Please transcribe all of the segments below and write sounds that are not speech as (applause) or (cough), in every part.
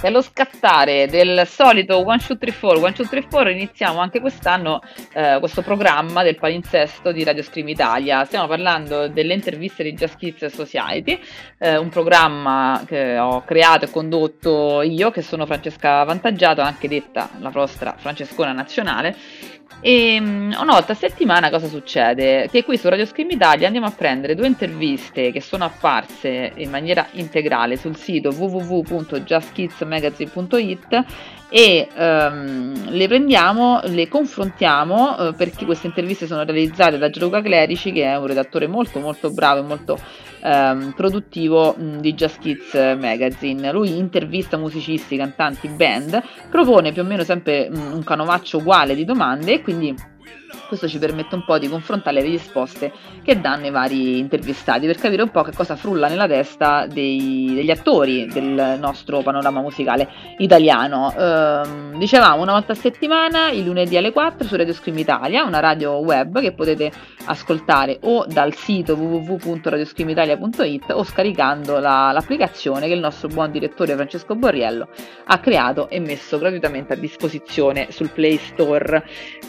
che allo scattare del solito One Shoot 3 4, One Shoot 3 4 iniziamo anche quest'anno eh, questo programma del palinsesto di Radio Scream Italia. Stiamo parlando delle interviste di Just Kids Society, eh, un programma che ho creato e condotto io, che sono Francesca Vantaggiato, anche detta la vostra Francescona Nazionale e mm, una volta a settimana cosa succede? Che qui su Radio Scream Italia andiamo a prendere due interviste che sono apparse in maniera integrale sul sito www.justkidsmagazine.it e um, le prendiamo, le confrontiamo uh, perché queste interviste sono realizzate da Gianluca Clerici che è un redattore molto molto bravo e molto um, produttivo um, di Just Kids Magazine. Lui intervista musicisti, cantanti, band, propone più o meno sempre un canovaccio uguale di domande e quindi questo ci permette un po' di confrontare le risposte che danno i vari intervistati per capire un po' che cosa frulla nella testa dei, degli attori del nostro panorama musicale italiano. Ehm, dicevamo una volta a settimana, i lunedì alle 4 su Radio Scream Italia, una radio web che potete ascoltare o dal sito www.radioscreamitalia.it o scaricando la, l'applicazione che il nostro buon direttore Francesco Borriello ha creato e messo gratuitamente a disposizione sul Play Store.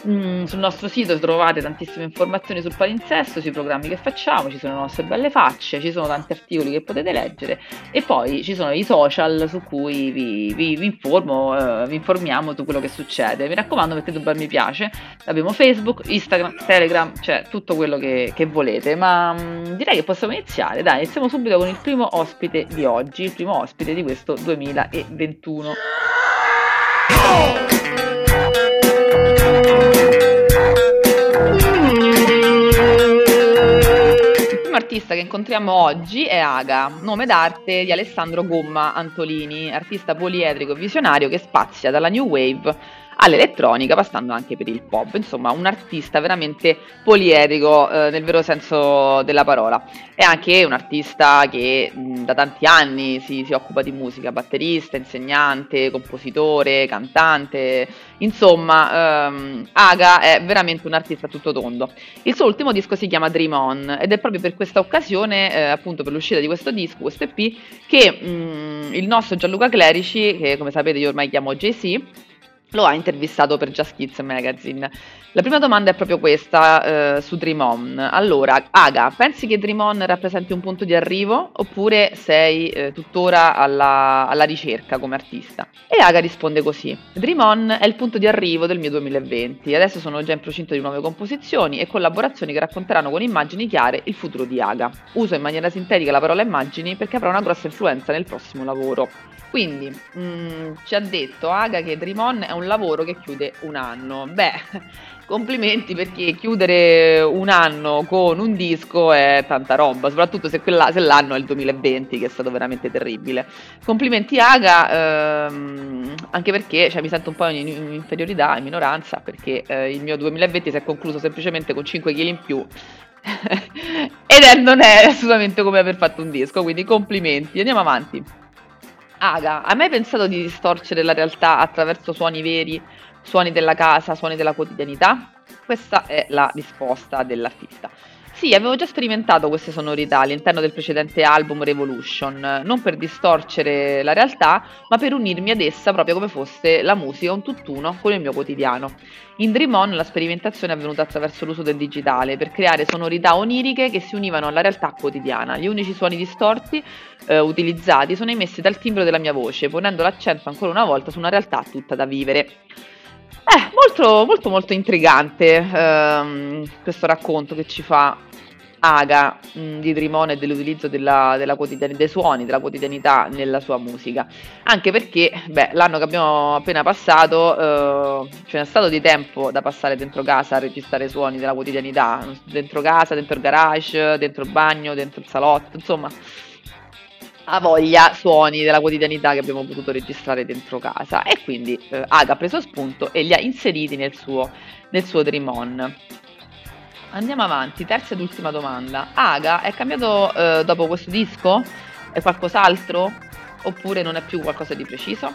Mm, sul nostro sito trovate tantissime informazioni sul palinsesto, sui programmi che facciamo, ci sono le nostre belle facce, ci sono tanti articoli che potete leggere e poi ci sono i social su cui vi, vi, vi informo, eh, vi informiamo su quello che succede. Mi raccomando mettete un bel mi piace, abbiamo Facebook, Instagram, Telegram, cioè tutto quello che, che volete, ma mh, mm, direi che possiamo iniziare, dai, iniziamo subito con il primo ospite di oggi, il primo ospite di questo 2021. Artista che incontriamo oggi è Aga, nome d'arte di Alessandro Gomma Antolini, artista poliedrico e visionario che spazia dalla new wave all'elettronica, passando anche per il pop. Insomma, un artista veramente poliedrico eh, nel vero senso della parola. È anche un artista che mh, da tanti anni si, si, occupa di musica, batterista, insegnante, compositore, cantante. Insomma, ehm, Aga è veramente un artista tutto tondo. Il suo ultimo disco si chiama Dream On ed è proprio per questa occasione, eh, appunto per l'uscita di questo disco, questo EP, che mh, il nostro Gianluca Clerici, che come sapete io ormai chiamo JC, lo ha intervistato per Just Kids Magazine. La prima domanda è proprio questa eh, su Dream On. Allora, Aga, pensi che Dream On rappresenti un punto di arrivo oppure sei eh, tuttora alla, alla, ricerca come artista? E Aga risponde così: Dream On è il punto di arrivo del mio 2020. Adesso sono già in procinto di nuove composizioni e collaborazioni che racconteranno con immagini chiare il futuro di Aga. Uso in maniera sintetica la parola immagini perché avrà una grossa influenza nel prossimo lavoro. Quindi mh, mm, ci ha detto Aga che Dream On è un lavoro che chiude un anno. Beh, (laughs) complimenti perché chiudere un anno con un disco è tanta roba, soprattutto se, quella, se l'anno è il 2020 che è stato veramente terribile. Complimenti Aga, ehm, anche perché cioè, mi sento un po' in, in inferiorità, in minoranza, perché eh, il mio 2020 si è concluso semplicemente con 5 kg in più (laughs) ed è, non è assolutamente come aver fatto un disco, quindi complimenti. Andiamo avanti. Aga, hai mai pensato di distorcere la realtà attraverso suoni veri, suoni della casa, suoni della quotidianità? Questa è la risposta dell'artista. Sì, avevo già sperimentato queste sonorità all'interno del precedente album Revolution, non per distorcere la realtà, ma per unirmi ad essa proprio come fosse la musica un tutt'uno con il mio quotidiano. In Dream On la sperimentazione è avvenuta attraverso l'uso del digitale per creare sonorità oniriche che si univano alla realtà quotidiana. Gli unici suoni distorti eh, utilizzati sono emessi dal timbro della mia voce, ponendo l'accento ancora una volta su una realtà tutta da vivere. Eh, molto, molto, molto intrigante ehm, questo racconto che ci fa Aga mh, mm, di Drimone e dell'utilizzo della, della dei suoni, della quotidianità nella sua musica. Anche perché, beh, l'anno che abbiamo appena passato, eh, ce n'è stato di tempo da passare dentro casa a registrare suoni della quotidianità, dentro casa, dentro il garage, dentro il bagno, dentro il salotto, insomma ha voglia suoni della quotidianità che abbiamo potuto registrare dentro casa e quindi eh, Aga ha preso spunto e li ha inseriti nel suo, nel suo Dream On. Andiamo avanti, terza ed ultima domanda. Aga è cambiato eh, dopo questo disco? È qualcos'altro? Oppure non è più qualcosa di preciso?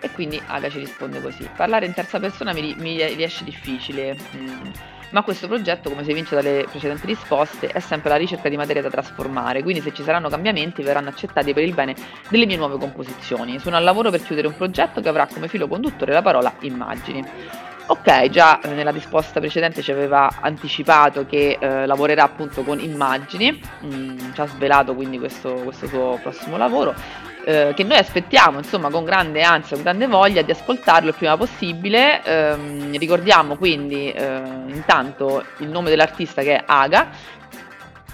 E quindi Aga ci risponde così. Parlare in terza persona mi, mi riesce difficile. Mm ma questo progetto, come si evince dalle precedenti risposte, è sempre alla ricerca di materia da trasformare, quindi se ci saranno cambiamenti verranno accettati per il bene delle mie nuove composizioni. Sono al lavoro per chiudere un progetto che avrà come filo conduttore la parola immagini. Ok, già nella risposta precedente ci aveva anticipato che eh, lavorerà appunto con immagini, mm, ci ha svelato quindi questo, questo suo prossimo lavoro, eh, che noi aspettiamo insomma con grande ansia, con grande voglia di ascoltarlo il prima possibile. Ehm, ricordiamo quindi eh, intanto il nome dell'artista che è Aga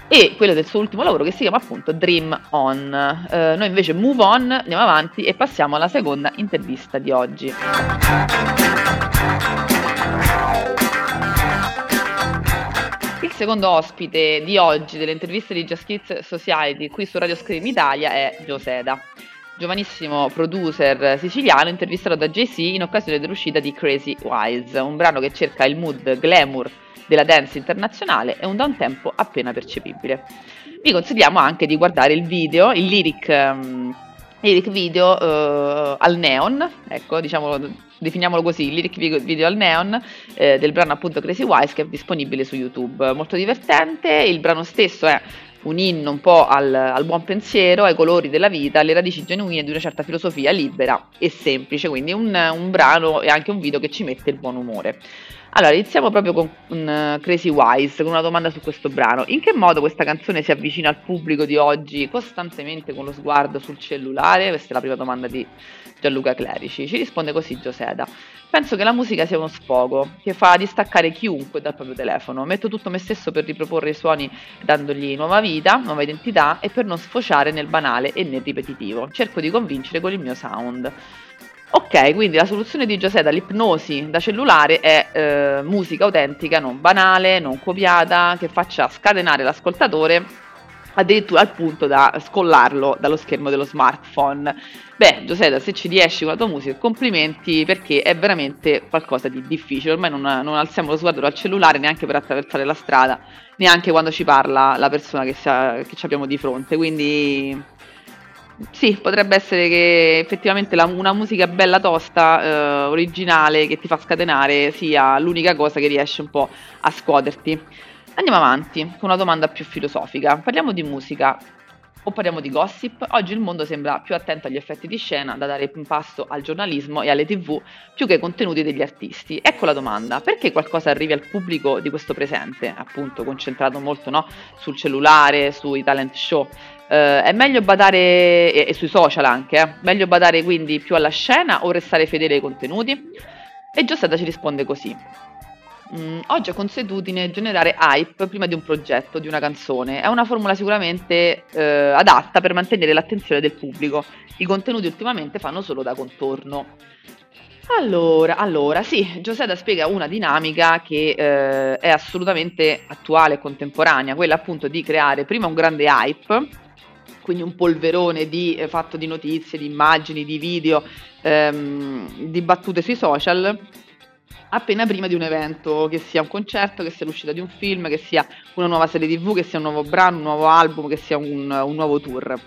e quello del suo ultimo lavoro che si chiama appunto Dream On. Eh, noi invece move on, andiamo avanti e passiamo alla seconda intervista di oggi. Secondo ospite di oggi delle interviste di Kids Society qui su Radio Scream Italia è Gioseda, giovanissimo producer siciliano intervistato da JC in occasione dell'uscita di Crazy Wise, un brano che cerca il mood glamour della dance internazionale e un downtempo appena percepibile. Vi consigliamo anche di guardare il video, il lyric, um, lyric video uh, al neon, ecco, diciamo, definiamolo così, lyric video al neon eh, del brano appunto Crazy Wise che è disponibile su YouTube. Molto divertente, il brano stesso è un inno un po' al, al, buon pensiero, ai colori della vita, alle radici genuine di una certa filosofia libera e semplice, quindi un, un brano e anche un video che ci mette il buon umore. Allora, iniziamo proprio con uh, Crazy Wise, con una domanda su questo brano. In che modo questa canzone si avvicina al pubblico di oggi costantemente con lo sguardo sul cellulare? Questa è la prima domanda di Gianluca Clerici. Ci risponde così Gioseda. Penso che la musica sia uno sfogo che fa distaccare chiunque dal proprio telefono. Metto tutto me stesso per riproporre i suoni dandogli nuova vita, nuova identità e per non sfociare nel banale e nel ripetitivo. Cerco di convincere con il mio sound. Ok, quindi la soluzione di Giuseppe all'ipnosi da cellulare è eh, musica autentica, non banale, non copiata, che faccia scatenare l'ascoltatore addirittura al punto da scollarlo dallo schermo dello smartphone. Beh, Giuseppe, se ci riesci con la tua musica, complimenti perché è veramente qualcosa di difficile. Ormai non, non alziamo lo sguardo dal cellulare neanche per attraversare la strada, neanche quando ci parla la persona che, sia, che ci abbiamo di fronte. Quindi sì, potrebbe essere che effettivamente la, una musica bella tosta, eh, originale, che ti fa scatenare, sia l'unica cosa che riesce un po' a scuoterti. Andiamo avanti con una domanda più filosofica. Parliamo di musica o parliamo di gossip? Oggi il mondo sembra più attento agli effetti di scena da dare in pasto al giornalismo e alle tv più che ai contenuti degli artisti. Ecco la domanda, perché qualcosa arrivi al pubblico di questo presente, appunto concentrato molto no, sul cellulare, sui talent show? Uh, è meglio badare, e, e sui social anche, eh, meglio badare quindi più alla scena o restare fedele ai contenuti? E Giuseppe ci risponde così. Mm, oggi è consuetudine generare hype prima di un progetto, di una canzone. È una formula sicuramente eh, adatta per mantenere l'attenzione del pubblico. I contenuti ultimamente fanno solo da contorno. Allora, allora sì, Giuseppe spiega una dinamica che eh, è assolutamente attuale e contemporanea, quella appunto di creare prima un grande hype, quindi un polverone di, eh, fatto di notizie, di immagini, di video, ehm, di battute sui social appena prima di un evento, che sia un concerto, che sia l'uscita di un film, che sia una nuova serie tv, che sia un nuovo brano, un nuovo album, che sia un, un nuovo tour.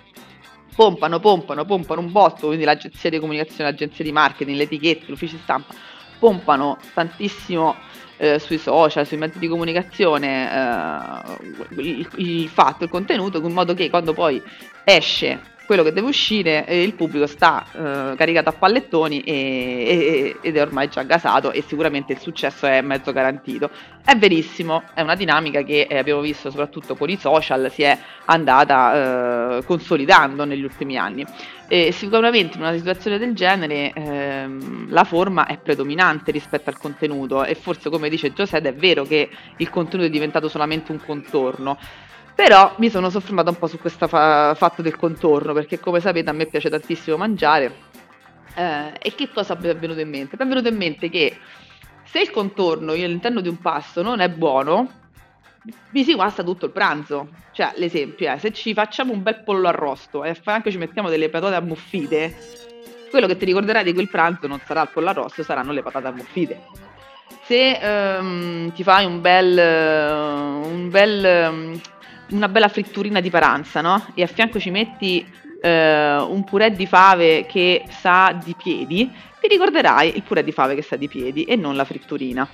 Pompano, pompano, pompano un botto, quindi l'agenzia di comunicazione, l'agenzia di marketing, le etichette, l'ufficio stampa, pompano tantissimo eh, sui social, sui mezzi di comunicazione eh, il, il fatto, il contenuto, in modo che quando poi esce quello che deve uscire e il pubblico sta eh, caricato a pallettoni e, e, ed è ormai già gasato e sicuramente il successo è mezzo garantito. È verissimo, è una dinamica che eh, abbiamo visto soprattutto con i social si è andata eh, consolidando negli ultimi anni. E sicuramente in una situazione del genere ehm, la forma è predominante rispetto al contenuto e forse come dice Giuseppe è vero che il contenuto è diventato solamente un contorno però mi sono soffermata un po' su questo fa- fatto del contorno, perché come sapete a me piace tantissimo mangiare. Eh, e che cosa mi è venuto in mente? Mi è venuto in mente che se il contorno all'interno di un pasto non è buono, mi si guasta tutto il pranzo. Cioè, l'esempio è, se ci facciamo un bel pollo arrosto e anche ci mettiamo delle patate ammuffite, quello che ti ricorderai di quel pranzo non sarà il pollo arrosto, saranno le patate ammuffite. Se um, ti fai un bel, un bel una bella fritturina di paranza, no? E a fianco ci metti eh, un purè di fave che sa di piedi, ti ricorderai il purè di fave che sa di piedi e non la fritturina.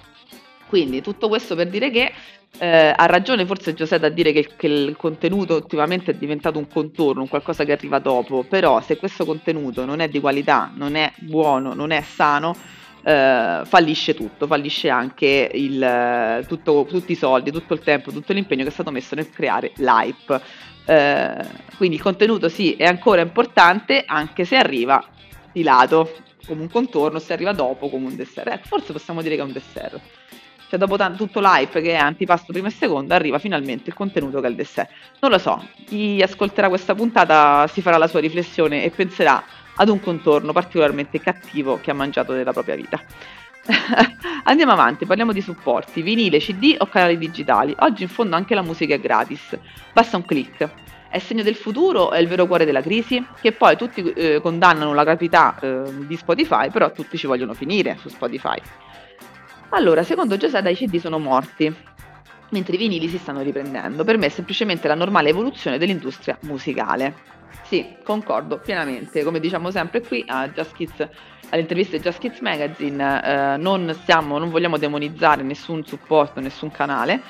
Quindi tutto questo per dire che eh, ha ragione forse Giuseppe a dire che, che, il contenuto ultimamente è diventato un contorno, un qualcosa che arriva dopo, però se questo contenuto non è di qualità, non è buono, non è sano, eh, fallisce tutto, fallisce anche il, tutto, tutti i soldi, tutto il tempo, tutto l'impegno che è stato messo nel creare l'hype. Eh, quindi il contenuto sì è ancora importante anche se arriva di lato come un contorno, se arriva dopo come un dessert. Eh, forse possiamo dire che è un dessert cioè dopo t- tutto l'hype che è antipasto primo e secondo, arriva finalmente il contenuto che è il dessert. Non lo so, chi ascolterà questa puntata si farà la sua riflessione e penserà ad un contorno particolarmente cattivo che ha mangiato nella propria vita. (laughs) Andiamo avanti, parliamo di supporti, vinile, CD o canali digitali. Oggi in fondo anche la musica è gratis, basta un click. È segno del futuro, è il vero cuore della crisi, che poi tutti eh, condannano la gratuità eh, di Spotify, però tutti ci vogliono finire su Spotify. Allora, secondo Giuseppe i CD sono morti, mentre i vinili si stanno riprendendo. Per me è semplicemente la normale evoluzione dell'industria musicale. Sì, concordo pienamente. Come diciamo sempre qui a Just Kids, alle interviste Just Kids Magazine, eh, non, stiamo, non vogliamo demonizzare nessun supporto, nessun canale.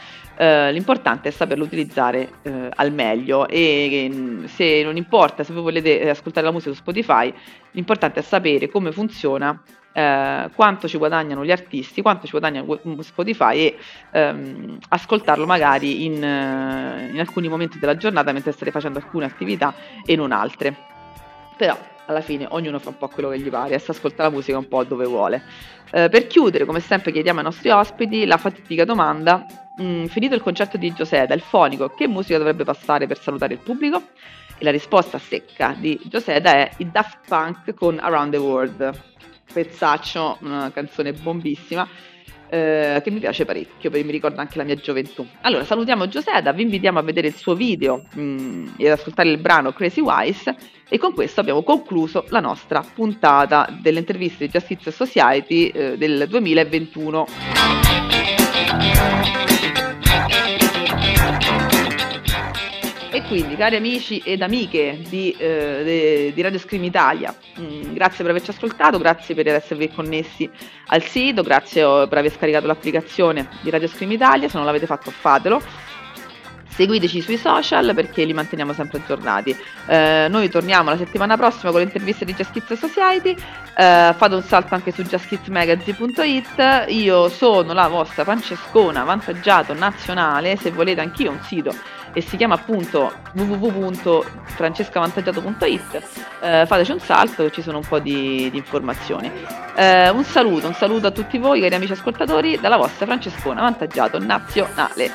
Eh, l'importante è saperlo utilizzare eh, al meglio e mm, se non importa se voi volete ascoltare la musica su Spotify, l'importante è sapere come funziona eh, quanto ci guadagnano gli artisti, quanto ci guadagna Spotify e ehm, ascoltarlo magari in, eh, in, alcuni momenti della giornata mentre state facendo alcune attività e non altre. Però alla fine ognuno fa un po' quello che gli pare e si ascolta la musica un po' dove vuole. Eh, per chiudere, come sempre chiediamo ai nostri ospiti la fatidica domanda, mh, mm, finito il concerto di Gioseda, il fonico, che musica dovrebbe passare per salutare il pubblico? E la risposta secca di Gioseda è i Daft Punk con Around the World pezzaccio, una canzone bombissima. Eh, che mi piace parecchio, perché mi ricorda anche la mia gioventù. Allora, salutiamo Gioseda, vi invitiamo a vedere il suo video mh, mm, e ad ascoltare il brano Crazy Wise e con questo abbiamo concluso la nostra puntata delle interviste di Justice Society eh, del 2021. Quindi, cari amici ed amiche di, eh, di Radio Scream Italia, mh, mm, grazie per averci ascoltato, grazie per esservi connessi al sito, grazie oh, per aver scaricato l'applicazione di Radio Scream Italia, se non l'avete fatto fatelo. Seguiteci sui social perché li manteniamo sempre aggiornati. Eh, noi torniamo la settimana prossima con le interviste di Just Kids Society. Eh, fate un salto anche su justkidsmagazine.it. Io sono la vostra Francescona Vantaggiato Nazionale. Se volete anch'io un sito e si chiama appunto www.francescavantaggiato.it eh, fateci un salto ci sono un po' di, di informazioni. Eh, un saluto un saluto a tutti voi cari amici ascoltatori dalla vostra Francescona Vantaggiato Nazionale